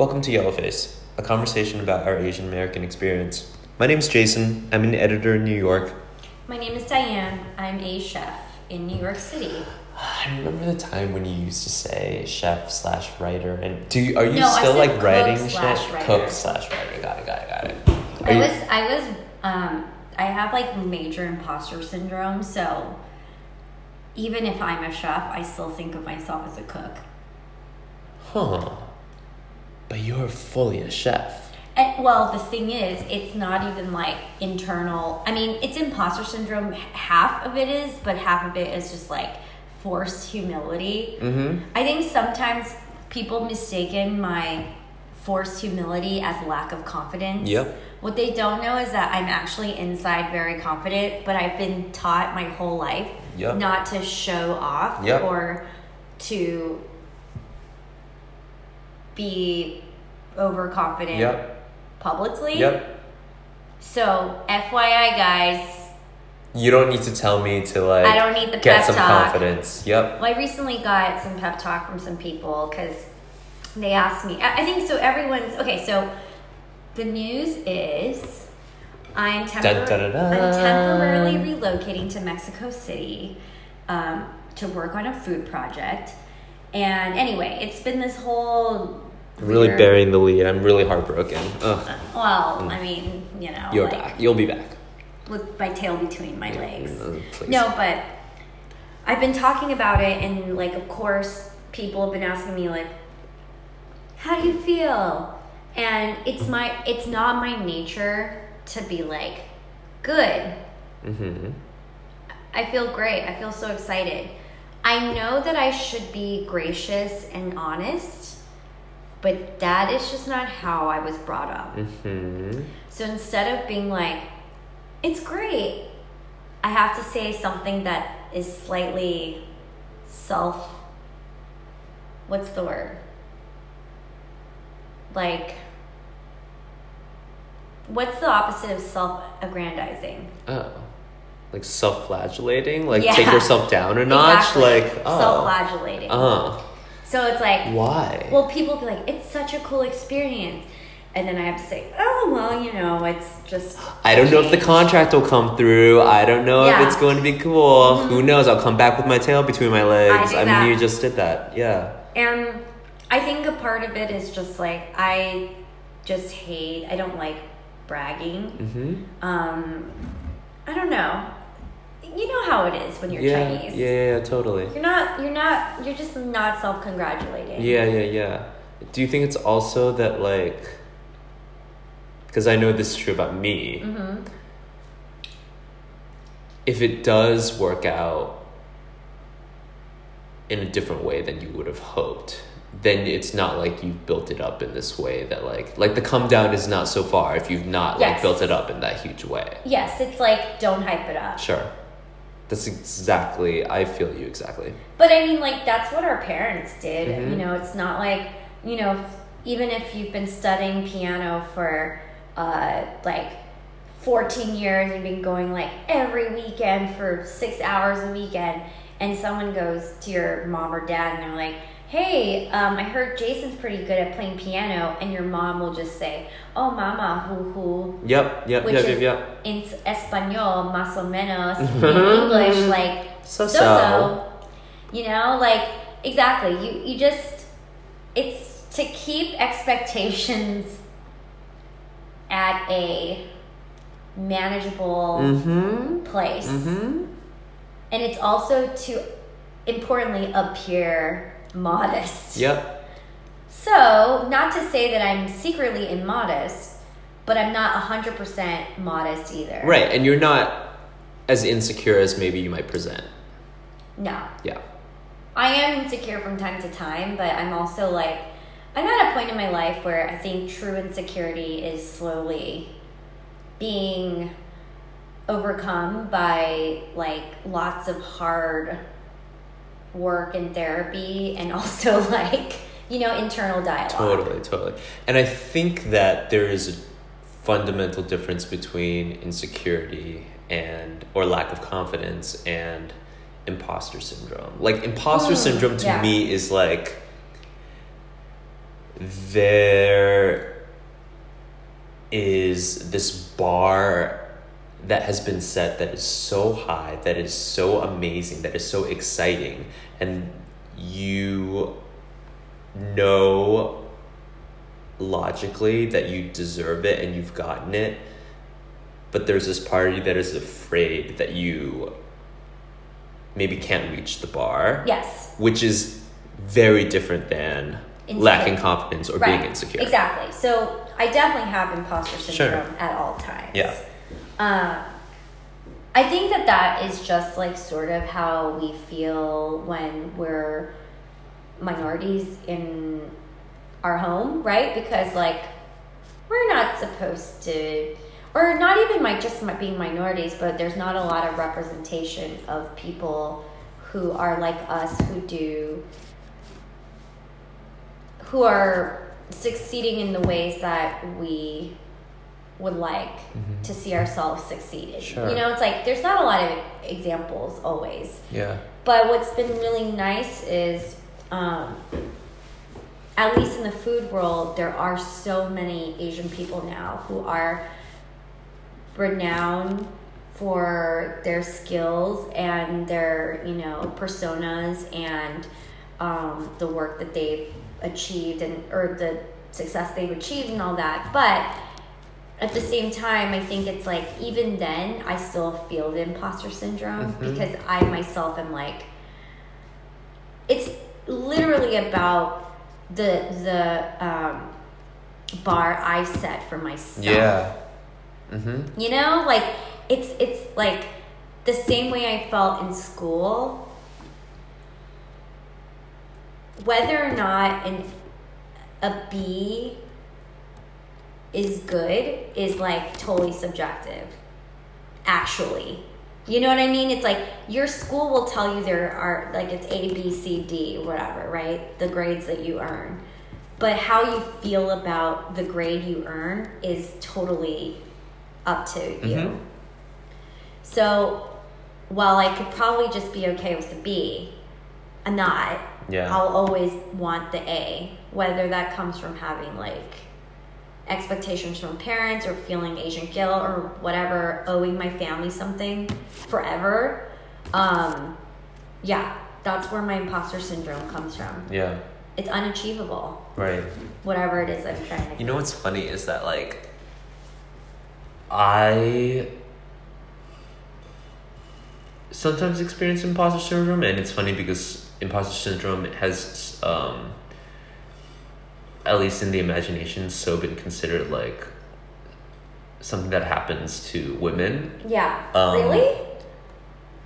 Welcome to Yellowface, a conversation about our Asian American experience. My name is Jason. I'm an editor in New York. My name is Diane. I'm a chef in New York City. I remember the time when you used to say chef slash writer, and do you, are you No, still like writing slash writer. Cook slash writer. Got it. Got it. Got it. Are I you- was I was um I have like major imposter syndrome, so even if I'm a chef, I still think of myself as a cook. Huh. But you're fully a chef. And well, the thing is, it's not even like internal. I mean, it's imposter syndrome. Half of it is, but half of it is just like forced humility. Mm-hmm. I think sometimes people mistaken my forced humility as lack of confidence. Yep. What they don't know is that I'm actually inside very confident, but I've been taught my whole life Yep. not to show off Yep. or to be overconfident Yep. publicly. Yep. So, FYI, guys, You don't need to tell me to like. I don't need the get pep some talk. confidence. Yep. Well, I recently got some pep talk from some people because they asked me. I think so. Everyone's okay. So the news is I'm, tempor- dun, dun, dun. I'm temporarily relocating to Mexico City um, to work on a food project. And anyway, it's been this whole Really weird- burying the lead. I'm really heartbroken. Ugh. Well, I mean, you know, You're like, back. You'll be back. with my tail between my legs. Uh, please. No, but I've been talking about it, and like, of course, people have been asking me like, "How do you feel?" And it's my, it's not my nature to be like, "Good." Mm-hmm. I feel great. I feel so excited. I know that I should be gracious and honest, but that is just not how I was brought up. Mm-hmm. So instead of being like, it's great, I have to say something that is slightly self. What's the word? Like, what's the opposite of self aggrandizing? Oh. Like self-flagellating? Like Yeah. take yourself down a notch? Exactly. Like oh. self flagellating. Uh. So it's like, Why? well, people be like, it's such a cool experience. And then I have to say, oh, well, you know, it's just. I don't know if the contract will come through. I don't know Yeah. if it's going to be cool. Who knows? I'll come back with my tail between my legs. do I, mean, that. you just did that. Yeah. And I think a part of it is just like I just hate. I don't like bragging. Mm-hmm. Um, I don't know. You know how it is when you're Yeah, Chinese. yeah, yeah, yeah, totally. You're not. You're not. You're just not self-congratulating. Yeah, yeah, yeah. Do you think it's also that like because I know this is true about me. Mm-hmm. If it does work out in a different way than you would have hoped, then it's not like you've built it up in this way that like like the come down is not so far if you've not like built it up in that huge way. Yes, it's like don't hype it up. Sure. That's exactly I feel you exactly. But I mean, like that's what our parents did. Mhm. You know, it's not like you know, even if you've been studying piano for uh, like fourteen years, you've been going like every weekend for six hours a weekend, and someone goes to your mom or dad and they're like. Hey, um, I heard Jason's pretty good at playing piano, and your mom will just say, "Oh, mama, hoo hoo," Yep, yep, which yep, is yep, yep. in español, más o menos, in English, like So so so. You know, like exactly. You you just it's to keep expectations at a manageable Mm-hmm. place. Mm-hmm. And it's also to importantly appear modest. Yep. So, not to say that I'm secretly immodest, but I'm not 100% modest either. Right, and you're not as insecure as maybe you might present. No. Yeah. I am insecure from time to time, but I'm also like, I'm at a point in my life where I think true insecurity is slowly being overcome by like lots of hard work and therapy and also like, you know, internal dialogue. Totally, totally. And I think that there is a fundamental difference between insecurity and or lack of confidence and imposter syndrome. Like imposter Mm, syndrome to yeah. me is like there is this bar that has been set that is so high, that is so amazing, that is so exciting, and you know logically that you deserve it and you've gotten it, but there's this party that is afraid that you maybe can't reach the bar. Yes. Which is very different than Insecure. lacking confidence or right. being insecure. Exactly. So I definitely have imposter Sure. syndrome at all times. Yeah. Uh, I think that that is just like sort of how we feel when we're minorities in our home, right? Because like we're not supposed to, or not even like just mi- being minorities, but there's not a lot of representation of people who are like us who do, who are succeeding in the ways that we would like Mhm. to see ourselves succeeded. Sure. You know, it's like there's not a lot of examples always. Yeah. But what's been really nice is, um, at least in the food world, there are so many Asian people now who are renowned for their skills and their, you know, personas and um, the work that they've achieved and or the success they've achieved and all that. But at the same time, I think it's like even then, I still feel the imposter syndrome Mhm. because I myself am like, it's literally about the the um, bar I set for myself. Yeah. Mm-hmm. You know, like it's it's like the same way I felt in school. Whether or not an a B is good is like totally subjective. Actually. You know what I mean? It's like your school will tell you there are like it's A, B, C, D, whatever, right? The grades that you earn. But how you feel about the grade you earn is totally up to you. Mhm. So while I could probably just be okay with the B, I'm not. Yeah. I'll always want the A, whether that comes from having like expectations from parents or feeling Asian guilt or whatever, owing my family something forever. Um, yeah, that's where my imposter syndrome comes from. Yeah. It's unachievable, Right. whatever it is I'm trying to. You know what's funny is that like I sometimes experience imposter syndrome, and it's funny because imposter syndrome has, um, at least in the imagination, so been considered like something that happens to women. Yeah. Um, really?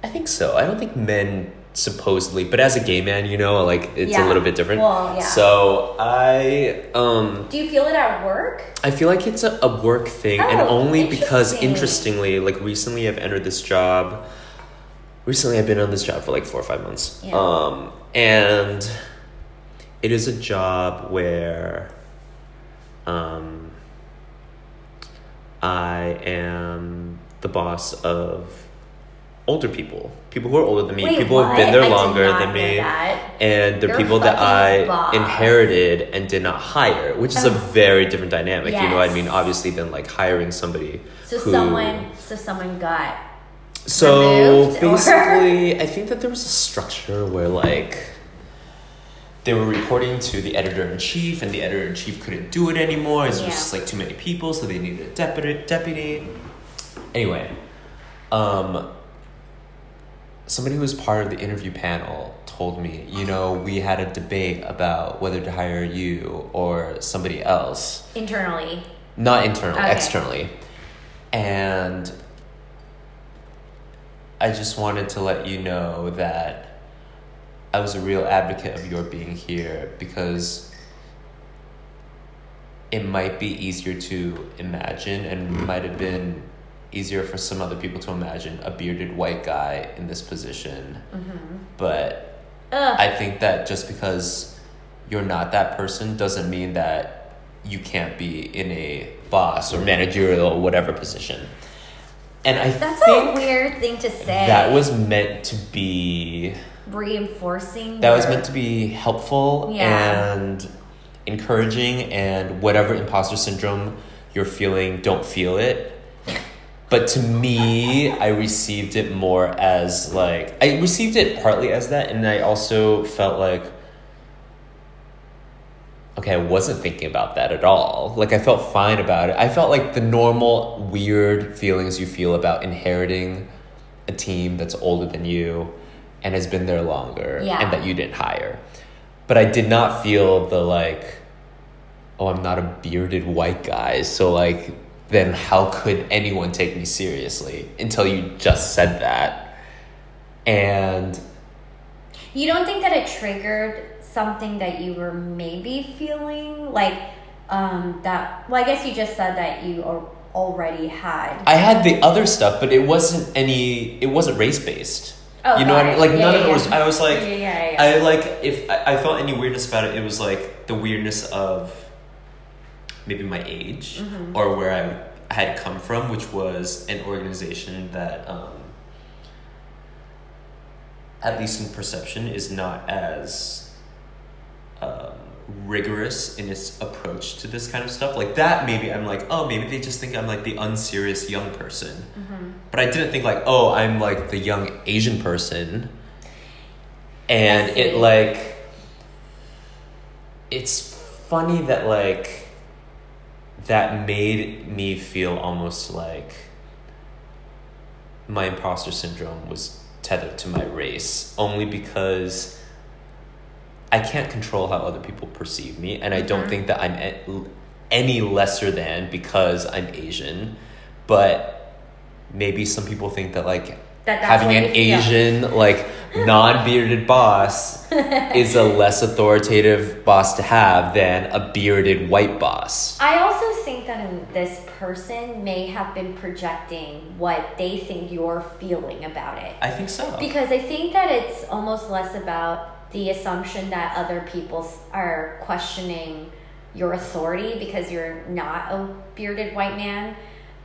I think so. I don't think men supposedly, but as a gay man, you know, like it's Yeah. a little bit different. Well, yeah. So I um Do you feel it at work? I feel like it's a, a work thing, and Oh, only because interestingly, like recently, I've entered this job. Recently, I've been on this job for like four or five months, Yeah. um, and it is a job where, um, I am the boss of older people, people who are older than me, Wait, people who have been there I longer than me and the You're people that I boss. inherited and did not hire, which is a very different dynamic. You know what I mean? Obviously, than like hiring somebody. So who, someone, so someone got So removed, or- basically, I think that there was a structure where like they were reporting to the editor in chief, and the editor in chief couldn't do it anymore. It was Yeah. just like too many people, so they needed a deputy. Deputy. Anyway, um, somebody who was part of the interview panel told me, you know, we had a debate about whether to hire you or somebody else, internally. not internally, Okay. externally, and I just wanted to let you know that I was a real advocate of your being here because it might be easier to imagine and might have been easier for some other people to imagine a bearded white guy in this position. Mm-hmm. But Ugh. I think that just because you're not that person doesn't mean that you can't be in a boss or managerial or whatever position. And I That's think a weird thing to say. that was meant to be reinforcing. that was meant to be helpful Yeah. and encouraging and whatever imposter syndrome you're feeling, don't feel it. But to me, I received it more as like I received it partly as that, and I also felt like okay, I wasn't thinking about that at all. Like I felt fine about it. I felt like the normal weird feelings you feel about inheriting a team that's older than you and has been there longer Yeah. and that you didn't hire. But I did not feel the like oh, I'm not a bearded white guy, so like then how could anyone take me seriously until you just said that. And You don't think that it triggered something that you were maybe feeling like um that well I guess you just said that you al- already had I had the other stuff, but it wasn't any. It wasn't race based. Oh, you know what I mean? Like Yeah, none yeah, of it was. I was like, Yeah. I like if I, I felt any weirdness about it, it was like the weirdness of maybe my age Mm-hmm. or where I had come from, which was an organization that, um, at least in perception, is not as um, rigorous in its approach to this kind of stuff. Like that, maybe I'm like, oh, maybe they just think I'm like the unserious young person. Mm-hmm. But I didn't think like, oh, I'm like the young Asian person. And it like, it's funny that like, that made me feel almost like my imposter syndrome was tethered to my race only because I can't control how other people perceive me, and I don't Mhm. think that I'm any lesser than because I'm Asian. But maybe some people think that like That having an you feel. Asian like non-bearded boss is a less authoritative boss to have than a bearded white boss. I also think that this person may have been projecting what they think you're feeling about it. I think so. Because I think that it's almost less about the assumption that other people are questioning your authority because you're not a bearded white man.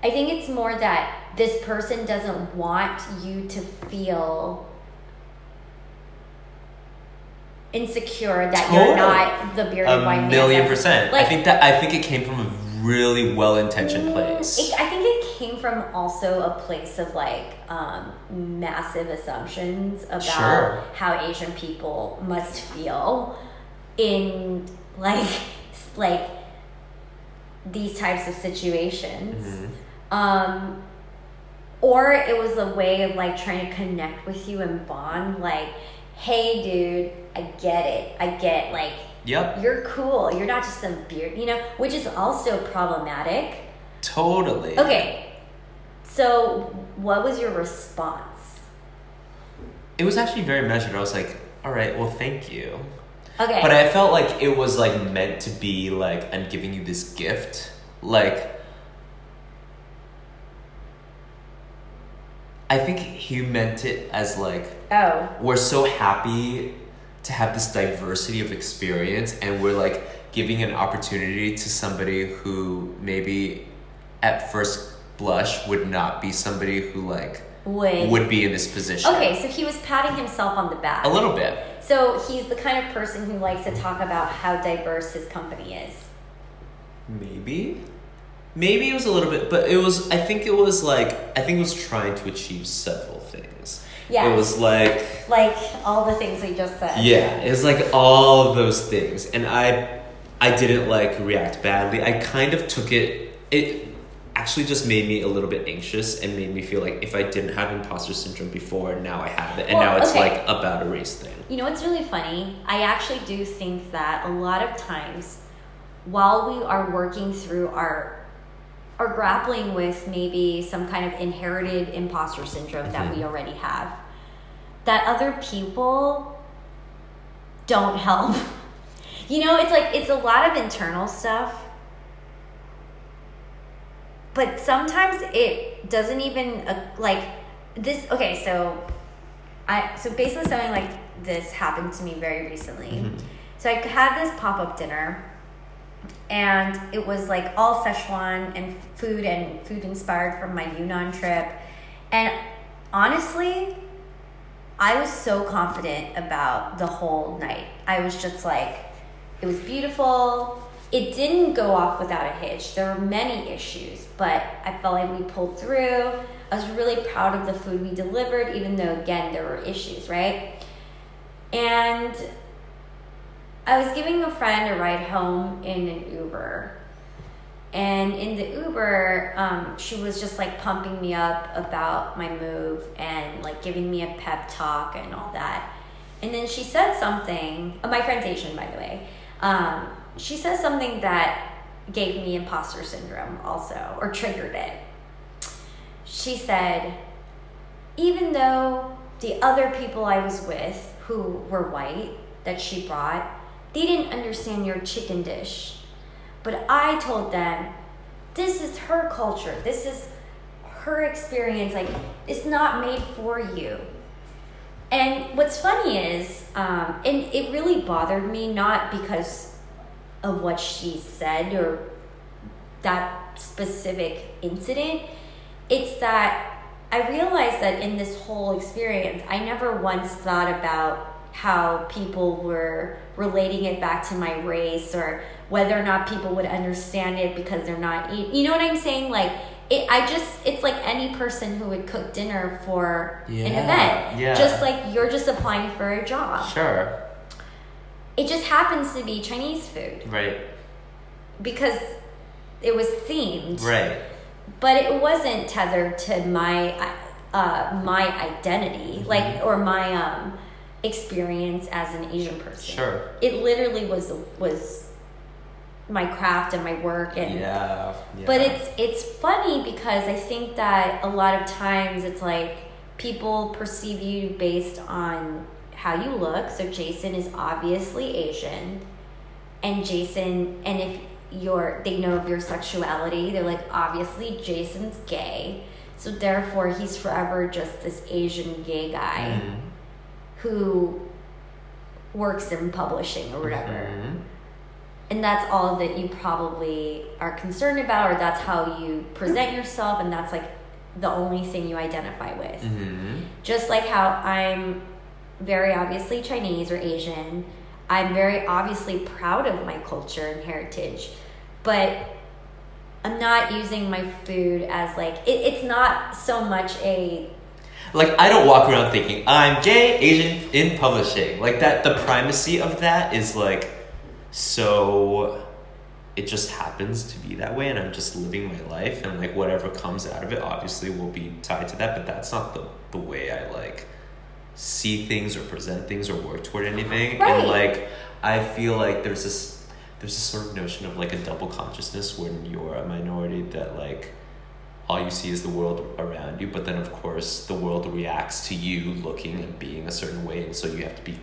I think it's more that this person doesn't want you to feel insecure that you're not the bearded white man. a million percent. I think that I think it came from a really well-intentioned place. Mm, It, I think it came from also a place of like um, massive assumptions about Sure. how Asian people must feel in like like these types of situations. Mhm. Um, or it was a way of like trying to connect with you and bond. Like, hey, dude, I get it. I get like Yep, you're cool. You're not just some beard, you know, which is also problematic. totally. Okay, so what was your response? It was actually very measured. I was like, "All right, well, thank you." Okay, But I felt like it was like meant to be like I'm giving you this gift. Like I think he meant it as like oh, we're so happy to have this diversity of experience and we're like giving an opportunity to somebody who maybe at first blush would not be somebody who like would. would be in this position. Okay, so he was patting himself on the back. A little bit. So he's the kind of person who likes to talk about how diverse his company is. Maybe. Maybe it was a little bit, but it was. I think it was like I think it was trying to achieve several things. Yeah. It was like Like all the things we just said. yeah, it was like all of those things, and I, I didn't like react badly. I kind of took it. It actually just made me a little bit anxious and made me feel like if I didn't have imposter syndrome before, now I have it, and Well, now it's okay. like about a race thing. You know what's really funny? I actually do think that a lot of times while we are working through our or grappling with maybe some kind of inherited imposter syndrome that mm-hmm. we already have, that other people don't help. You know, it's like it's a lot of internal stuff. But sometimes it doesn't even uh, like this okay, so I so basically something like this happened to me very recently. Mhm. So I had this pop up dinner, and it was like all Szechuan and food and food inspired from my Yunnan trip. And honestly, I was so confident about the whole night. I was just like, it was beautiful. It didn't go off without a hitch. There were many issues, but I felt like we pulled through. I was really proud of the food we delivered, even though, again, there were issues, right? And I was giving a friend a ride home in an Uber. And in the Uber, um, she was just like pumping me up about my move and like giving me a pep talk and all that. And then she said something, uh, my friend's Asian, by the way. Um, she says something that gave me imposter syndrome also, or triggered it. She said, even though the other people I was with who were white that she brought, they didn't understand your chicken dish. But I told them, this is her culture. This is her experience. Like, it's not made for you. And what's funny is, um, and it really bothered me, not because of what she said or that specific incident, it's that I realized that in this whole experience, I never once thought about how people were relating it back to my race or whether or not people would understand it because they're not. You know what I'm saying? Like it, I just it's like any person who would cook dinner for Yeah, an event. yeah. Just like you're just applying for a job. Sure. It just happens to be Chinese food Right. because it was themed. Right. but it wasn't tethered to my uh, my identity Mm-hmm. like or my um experience as an asian person Sure. it literally was was my craft and my work and Yeah. yeah. but it's it's funny because i think that a lot of times it's like people perceive you based on how you look so jason is obviously asian and jason and if you're they know of your sexuality they're like obviously jason's gay so therefore he's forever just this asian gay guy Mhm. who works in publishing or whatever Mhm. and that's all that you probably are concerned about or that's how you present yourself and that's like the only thing you identify with Mhm. just like how i'm very obviously chinese or asian i'm very obviously proud of my culture and heritage but i'm not using my food as like it, it's not so much a Like I don't walk around thinking I'm gay Asian in publishing. Like that the primacy of that is like so it just happens to be that way and I'm just living my life and like whatever comes out of it obviously will be tied to that, but that's not the the way I like see things or present things or work toward anything. Right. And like I feel like there's this there's this sort of notion of like a double consciousness when you're a minority that like all you see is the world around you, but then of course the world reacts to you looking and being a certain way, and so you have to be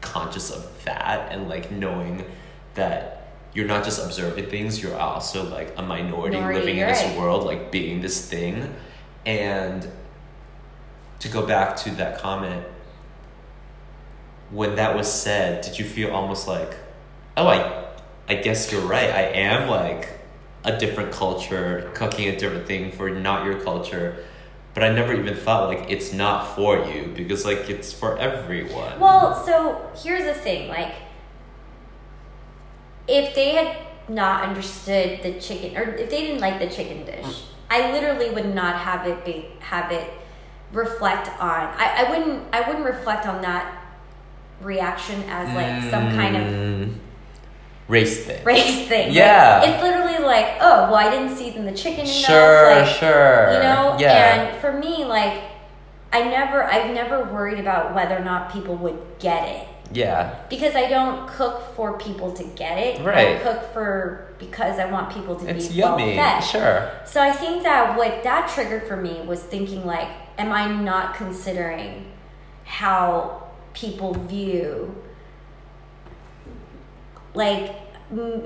conscious of that and like knowing that you're not just observing things, you're also like a minority, Minority, living in this right. world, like being this thing. And to go back to that comment, when that was said, did you feel almost like, oh, I, I guess you're right. I am like a different culture, cooking a different thing for not your culture. But I never even thought like it's not for you because like it's for everyone. Well, so here's the thing, like if they had not understood the chicken or if they didn't like the chicken dish, mm. I literally would not have it be have it reflect on I, I wouldn't I wouldn't reflect on that reaction as like some kind of Mm, race thing. race thing. Like, Yeah. it's literally like, oh, well, I didn't season the chicken enough. Sure, like, sure. You know, Yeah. and for me, like, I never, I've never worried about whether or not people would get it yeah. because I don't cook for people to get it. Right. I cook for because I want people to It's be yummy. well fed. Sure. So I think that what that triggered for me was thinking like, am I not considering how people view like do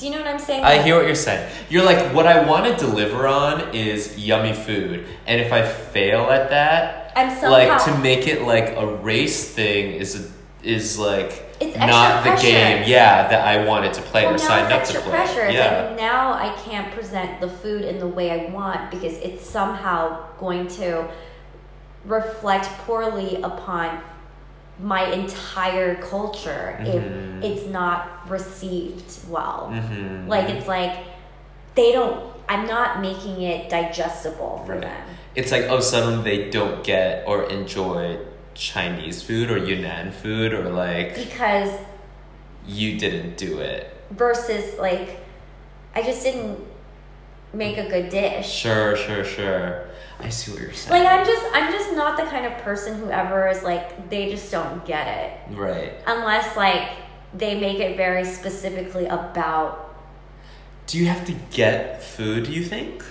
you know what I'm saying? I hear what you're saying. You're like, what I want to deliver on is yummy food, and if I fail at that, I'm somehow like to make it like a race thing is a, is like It's extra not the pressure. game. Yeah, that I wanted to play well, or signed up to play. pressure. It's Yeah. like now I can't present the food in the way I want because it's somehow going to reflect poorly upon my entire culture Mhm. if it's not received well. Mhm. Like it's like they don't. I'm not making it digestible for Right. them. It's like oh suddenly they don't get or enjoy Chinese food or Yunnan food or like because you didn't do it. versus like I just didn't make a good dish. Sure, sure, sure. I see what you're saying. Like I'm just I'm just not the kind of person who ever is like they just don't get it right. unless like they make it very specifically about Do you have to get food? Do you think?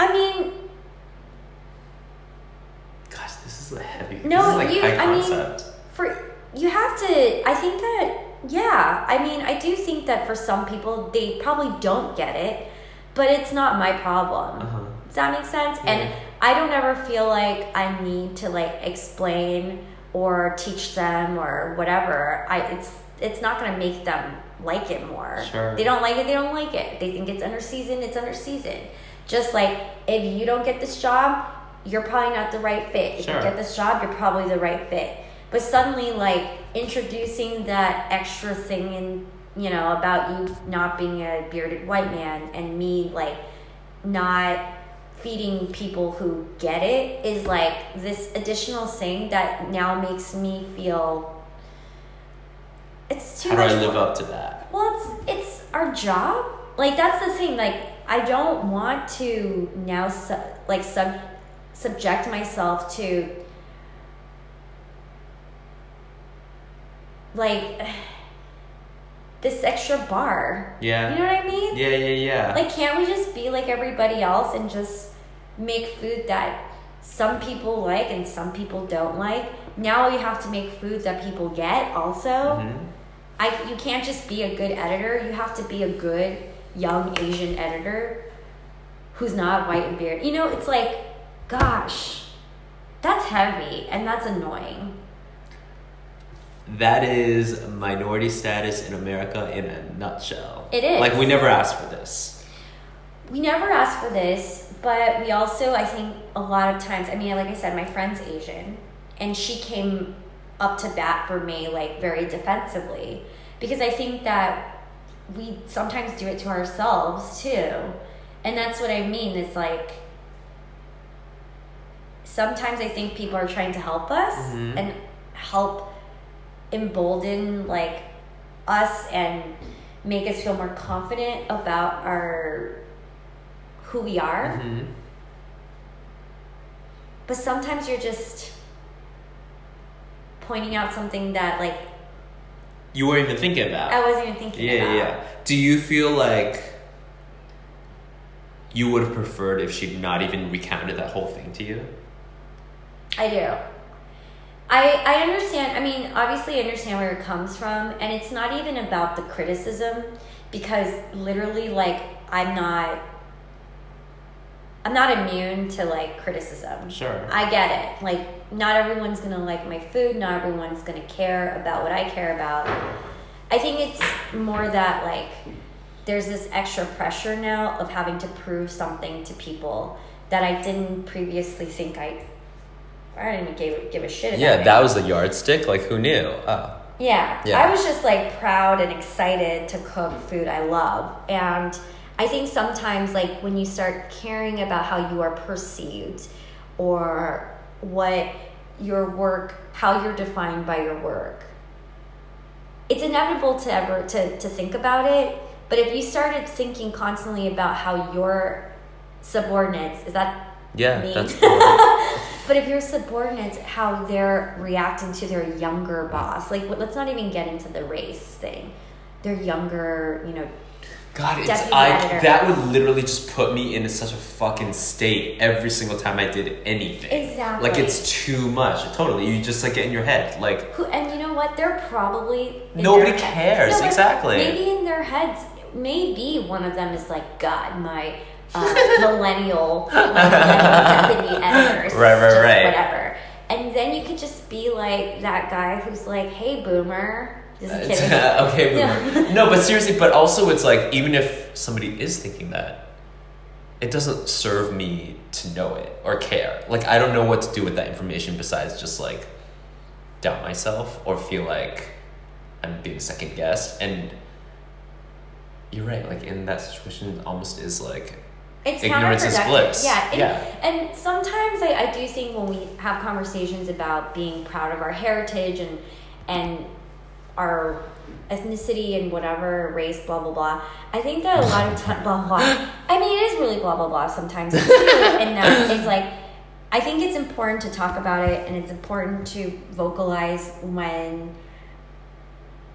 I mean Gosh, this is a heavy. No, like you- I mean- for you have to I think that yeah I mean I do think that for some people they probably don't get it but it's not my problem. Uh-huh. does that make sense? Yeah. and I don't ever feel like I need to like explain or teach them or whatever. I it's it's not gonna make them like it more. Sure. they don't like it they don't like it. They think it's under season it's under season. Just like if you don't get this job you're probably not the right fit if Sure. you get this job you're probably the right fit but suddenly like introducing that extra thing in you know about you not being a bearded white man and me like not feeding people who get it is like this additional thing that now makes me feel it's too How do much I live work. up to that? Well, it's it's our job. Like that's the thing. Like I don't want to now su- like sub subject myself to like this extra bar. Yeah. You know what I mean? Yeah, yeah, yeah. Like can't we just be like everybody else and just make food that some people like and some people don't like? Now you have to make food that people get also. Mhm. I you can't just be a good editor. You have to be a good young Asian editor who's not white and beard. You know, it's like, gosh, that's heavy and that's annoying. That is minority status in America in a nutshell. It is. Like we never asked for this. We never asked for this, but we also, I think, a lot of times. I mean, like I said, my friend's Asian, and she came up to bat for me like very defensively because I think that we sometimes do it to ourselves too. And that's what I mean. It's like sometimes I think people are trying to help us Mhm. and help embolden like us and make us feel more confident about our who we are. Mhm. But sometimes you're just pointing out something that like You weren't even thinking about. I wasn't even thinking yeah, about. yeah. Do you feel like you would have preferred if she'd not even recounted that whole thing to you? I do. I I understand. I mean, obviously, I understand where it comes from, and it's not even about the criticism because literally, like, I'm not. I'm not immune to like criticism. Sure. I get it. Like, not everyone's gonna like my food. Not everyone's gonna care about what I care about. I think it's more that like there's this extra pressure now of having to prove something to people that I didn't previously think I. I didn't even give, give a shit about. It. Yeah, it. that was the yardstick. Like, who knew? Oh. Yeah. Yeah. I was just like proud and excited to cook food I love. And I think sometimes, like, when you start caring about how you are perceived or what your work, how you're defined by your work, it's inevitable to ever to, to think about it. But if you started thinking constantly about how your subordinates, is that Yeah, me? that's cool. But if your subordinates, how they're reacting to their younger boss, like let's not even get into the race thing. Their younger, you know, God, it's I editor. that would literally just put me into such a fucking state every single time I did anything. Exactly. Like it's too much. Totally. You just like get in your head. Like who and you know what? They're probably Nobody cares, No, exactly. Maybe in their heads, maybe one of them is like, God, my uh, millennial, my deputy editor, Right, right, right. whatever. And then you could just be like that guy who's like, Hey, boomer. Just kidding. okay, boomer. no, but seriously, but also it's like even if somebody is thinking that, it doesn't serve me to know it or care. Like I don't know what to do with that information besides just like doubt myself or feel like I'm being second guessed. And you're right. Like in that situation, it almost is like it's Ignorance is counterproductive. bliss. Yeah, and, Yeah. and sometimes I, I do think when we have conversations about being proud of our heritage and and our ethnicity and whatever race, blah blah blah. I think that a lot of times, blah blah. I mean, it is really blah blah blah sometimes, and that it's like. I think it's important to talk about it, and it's important to vocalize when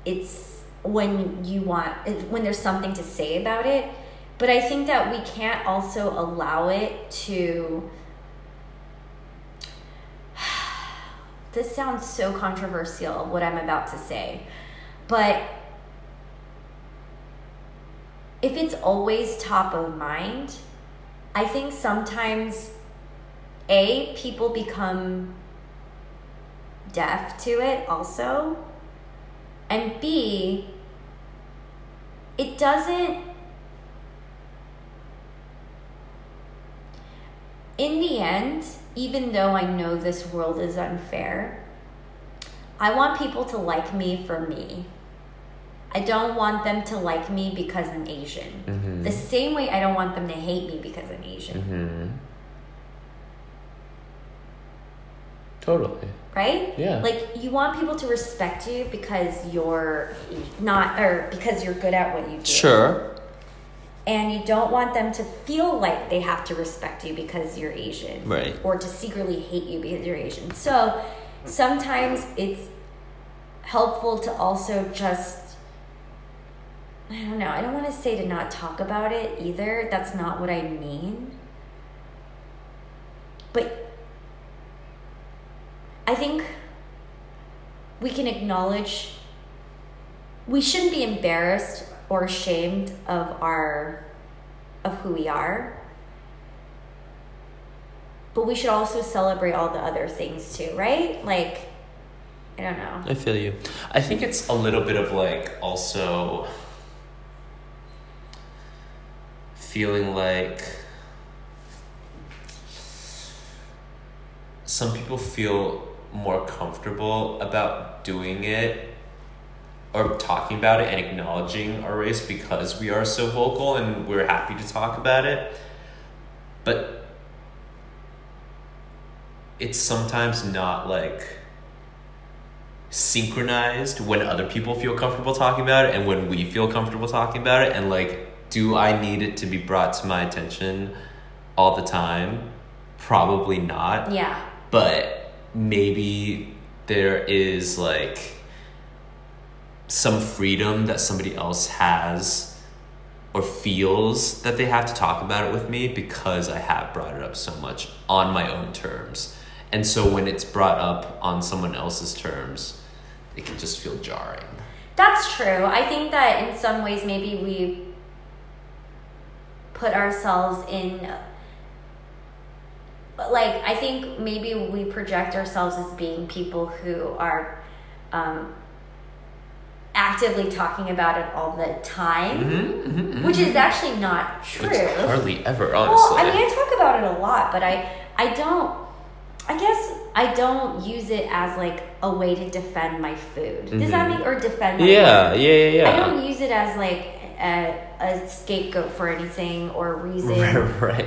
it's when you want when there's something to say about it but i think that we can't also allow it to this sounds so controversial what i'm about to say. But if it's always top of mind i think sometimes a people become deaf to it also. And b it doesn't in the end, even though I know this world is unfair, I want people to like me for me. I don't want them to like me because I'm Asian. Mhm. The same way I don't want them to hate me because I'm Asian, Mm-hmm. Totally. right? Yeah. Like you want people to respect you because you're not or because you're good at what you do. Sure. And you don't want them to feel like they have to respect you because you're Asian, Right. Or to secretly hate you because you're Asian. So sometimes it's helpful to also just I don't know. I don't want to say to not talk about it either. That's not what I mean. But I think we can acknowledge we shouldn't be embarrassed or ashamed of our of who we are. But we should also celebrate all the other things too right? Like i don't know. I feel you. I think it's a little bit of like also feeling like some people feel more comfortable about doing it or talking about it and acknowledging our race because we are so vocal and we're happy to talk about it. But it's sometimes not like synchronized when other people feel comfortable talking about it and when we feel comfortable talking about it and like do I need it to be brought to my attention all the time? Probably not yeah but maybe there is like some freedom that somebody else has or feels that they have to talk about it with me because I have brought it up so much on my own terms. And so when it's brought up on someone else's terms, it can just feel jarring. that's true i think that in some ways maybe we put ourselves in like i think maybe we project ourselves as being people who are um, actively talking about it all the time Mm-hmm, which is actually not true It's hardly ever, Well, honestly. I mean, I talk about it a lot, but I, I don't. I guess I don't use it as like a way to defend my food. Does that Mhm. make or defend? My yeah, work? yeah, yeah, yeah. I don't use it as like a, a scapegoat for anything or a reason right, right.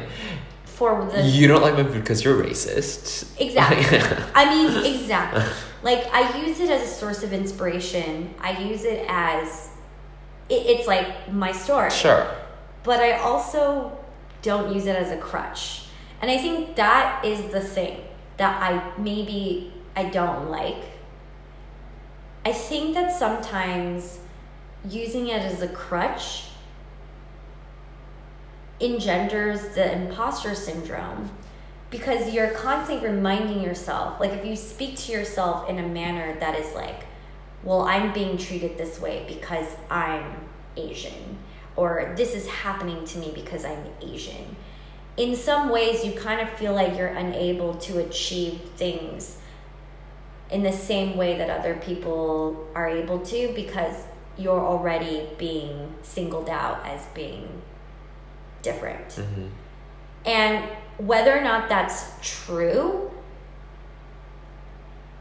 For the You don't like my food because you're racist. Exactly. I mean, exactly. Like I use it as a source of inspiration. I use it as it, it's like my story. sure. But I also don't use it as a crutch. And I think that is the thing that I maybe I don't like. I think that sometimes using it as a crutch engenders the imposter syndrome because you're constantly reminding yourself like if you speak to yourself in a manner that is like well i'm being treated this way because i'm asian or this is happening to me because i'm asian. In some ways you kind of feel like you're unable to achieve things in the same way that other people are able to because you're already being singled out as being different hmm And whether or not that's true,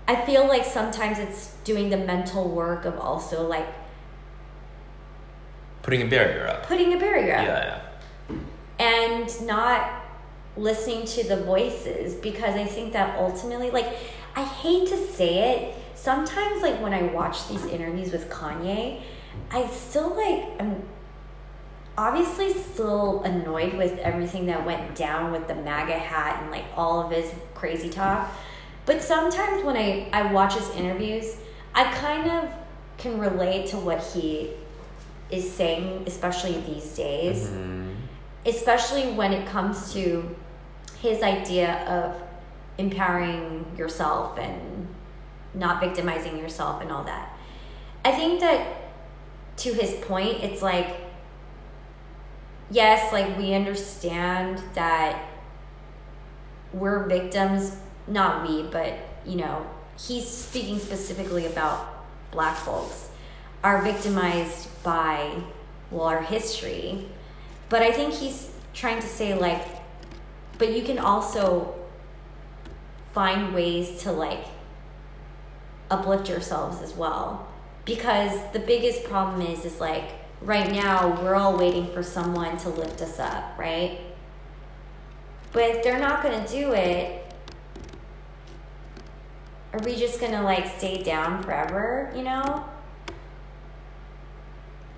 I feel like sometimes it's doing the mental work of also like Putting a barrier up. putting a barrier up Yeah, yeah. and not listening to the voices because I think that ultimately, like, I hate to say it, sometimes, like, when I watch these interviews with Kanye, I still, like, I'm obviously still annoyed with everything that went down with the MAGA hat and, like, all of his crazy talk. But sometimes when I, I watch his interviews, I kind of can relate to what he is saying, especially these days Mhm. especially when it comes to his idea of empowering yourself and not victimizing yourself and all that. I think that to his point, it's like, yes, like we understand that we're victims, not we, but you know, he's speaking specifically about black folks are victimized by well our history. But i think he's trying to say like but you can also find ways to like uplift yourselves as well. Because the biggest problem is is like right now we're all waiting for someone to lift us up right but if they're not going to do it are we just going to like stay down forever you know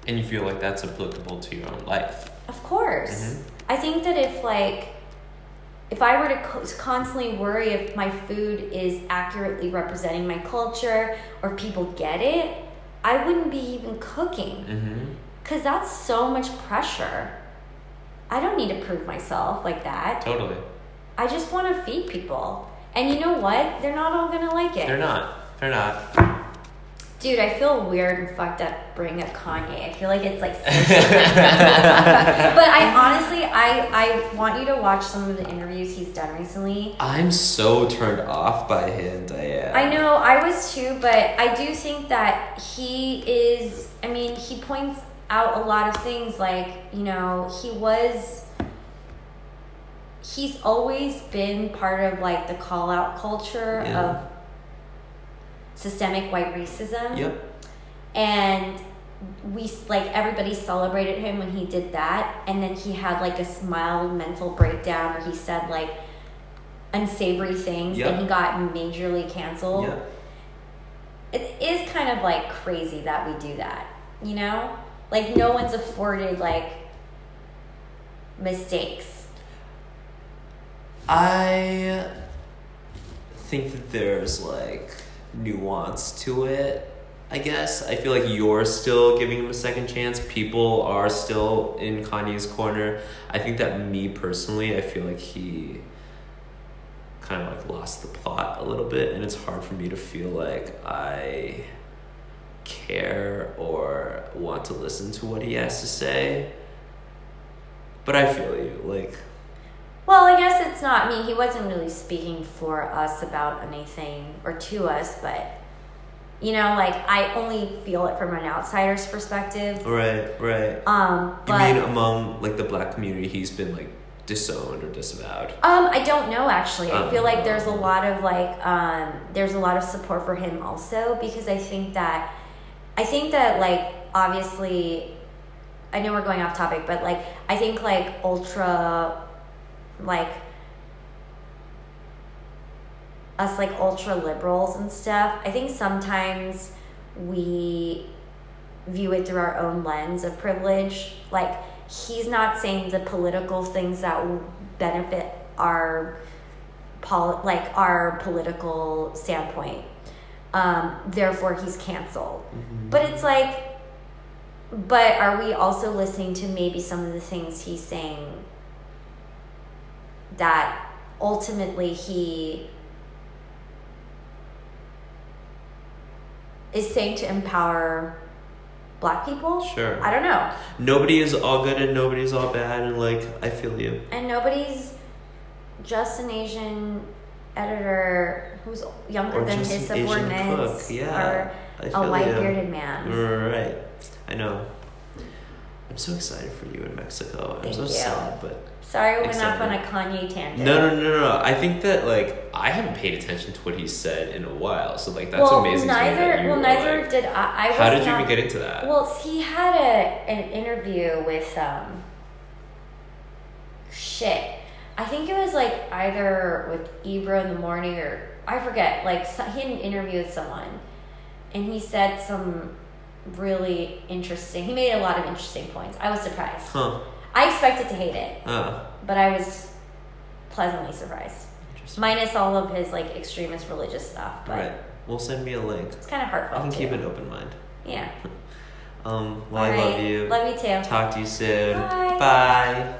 And you feel like that's applicable to your own life. Of course. Mhm. I think that if like if I were to co- constantly worry if my food is accurately representing my culture or people get it, I wouldn't be even cooking Mm-hmm. Cuz that's so much pressure. I don't need to prove myself like that. Totally. I just want to feed people. And you know what? They're not all going to like it. They're not. They're not. Dude, I feel weird and fucked up bringing up Kanye. I feel like it's like. but I honestly, I I want you to watch some of the interviews he's done recently. I'm so turned off by him, Diane. I know I was too, but I do think that he is. I mean, he points out a lot of things. Like you know, he was. He's always been part of like the call out culture Yeah. of systemic white racism Yep. and we like everybody celebrated him when he did that and then he had like a mild mental breakdown where he said like unsavory things Yep. and he got majorly canceled Yep. it is kind of like crazy that we do that you know like no one's afforded like mistakes I think that there's like nuance to it. I guess I feel like you're still giving him a second chance. People are still in Kanye's corner. I think that me personally, I feel like he kind of like lost the plot a little bit, and it's hard for me to feel like I care or want to listen to what he has to say. But I feel you, like well i guess it's not me he wasn't really speaking for us about anything or to us but you know like i only feel it from an outsider's perspective right, right. um You but mean among like the black community, he's been like disowned or disavowed? Um, I don't know actually. I feel like there's a Oh. lot of like um there's a lot of support for him also because I think that I think that like obviously I know we're going off topic, but like I think like ultra like us like ultra liberals and stuff. I think sometimes we view it through our own lens of privilege. Like he's not saying the political things that benefit our pol- like our political standpoint. Um, therefore, he's canceled. But it's like, but are we also listening to maybe some of the things he's saying that ultimately he is saying to empower black people? Sure. I don't know. Nobody is all good and nobody's all bad, and like I feel you. And nobody's just an Asian editor who's younger Or than his subordinates yeah, I or feel a white you. bearded man. Right. I know. I'm so excited for you in Mexico. I'm Thank so you. sad, but Sorry, we went off on a Kanye tangent. no, no, no, no, no. I think that like I haven't paid attention to what he said in a while, so like that's well, amazing. neither. you well, neither like- did I. I was How did you not, even get into that? Well, he had a an interview with um. Shit, I think it was like either with Ebro in the morning or I forget. Like so, he had an interview with someone, and he said some really interesting. He made a lot of interesting points. I was surprised. huh? I expected to hate it, Oh, but I was pleasantly surprised. interesting. Minus all of his like extremist religious stuff, but right. Well, send me a link. it's kind of heartfelt. I can keep an open mind. Yeah. Um. Well, I All love you. Love you too. Talk to you soon. Bye. Bye.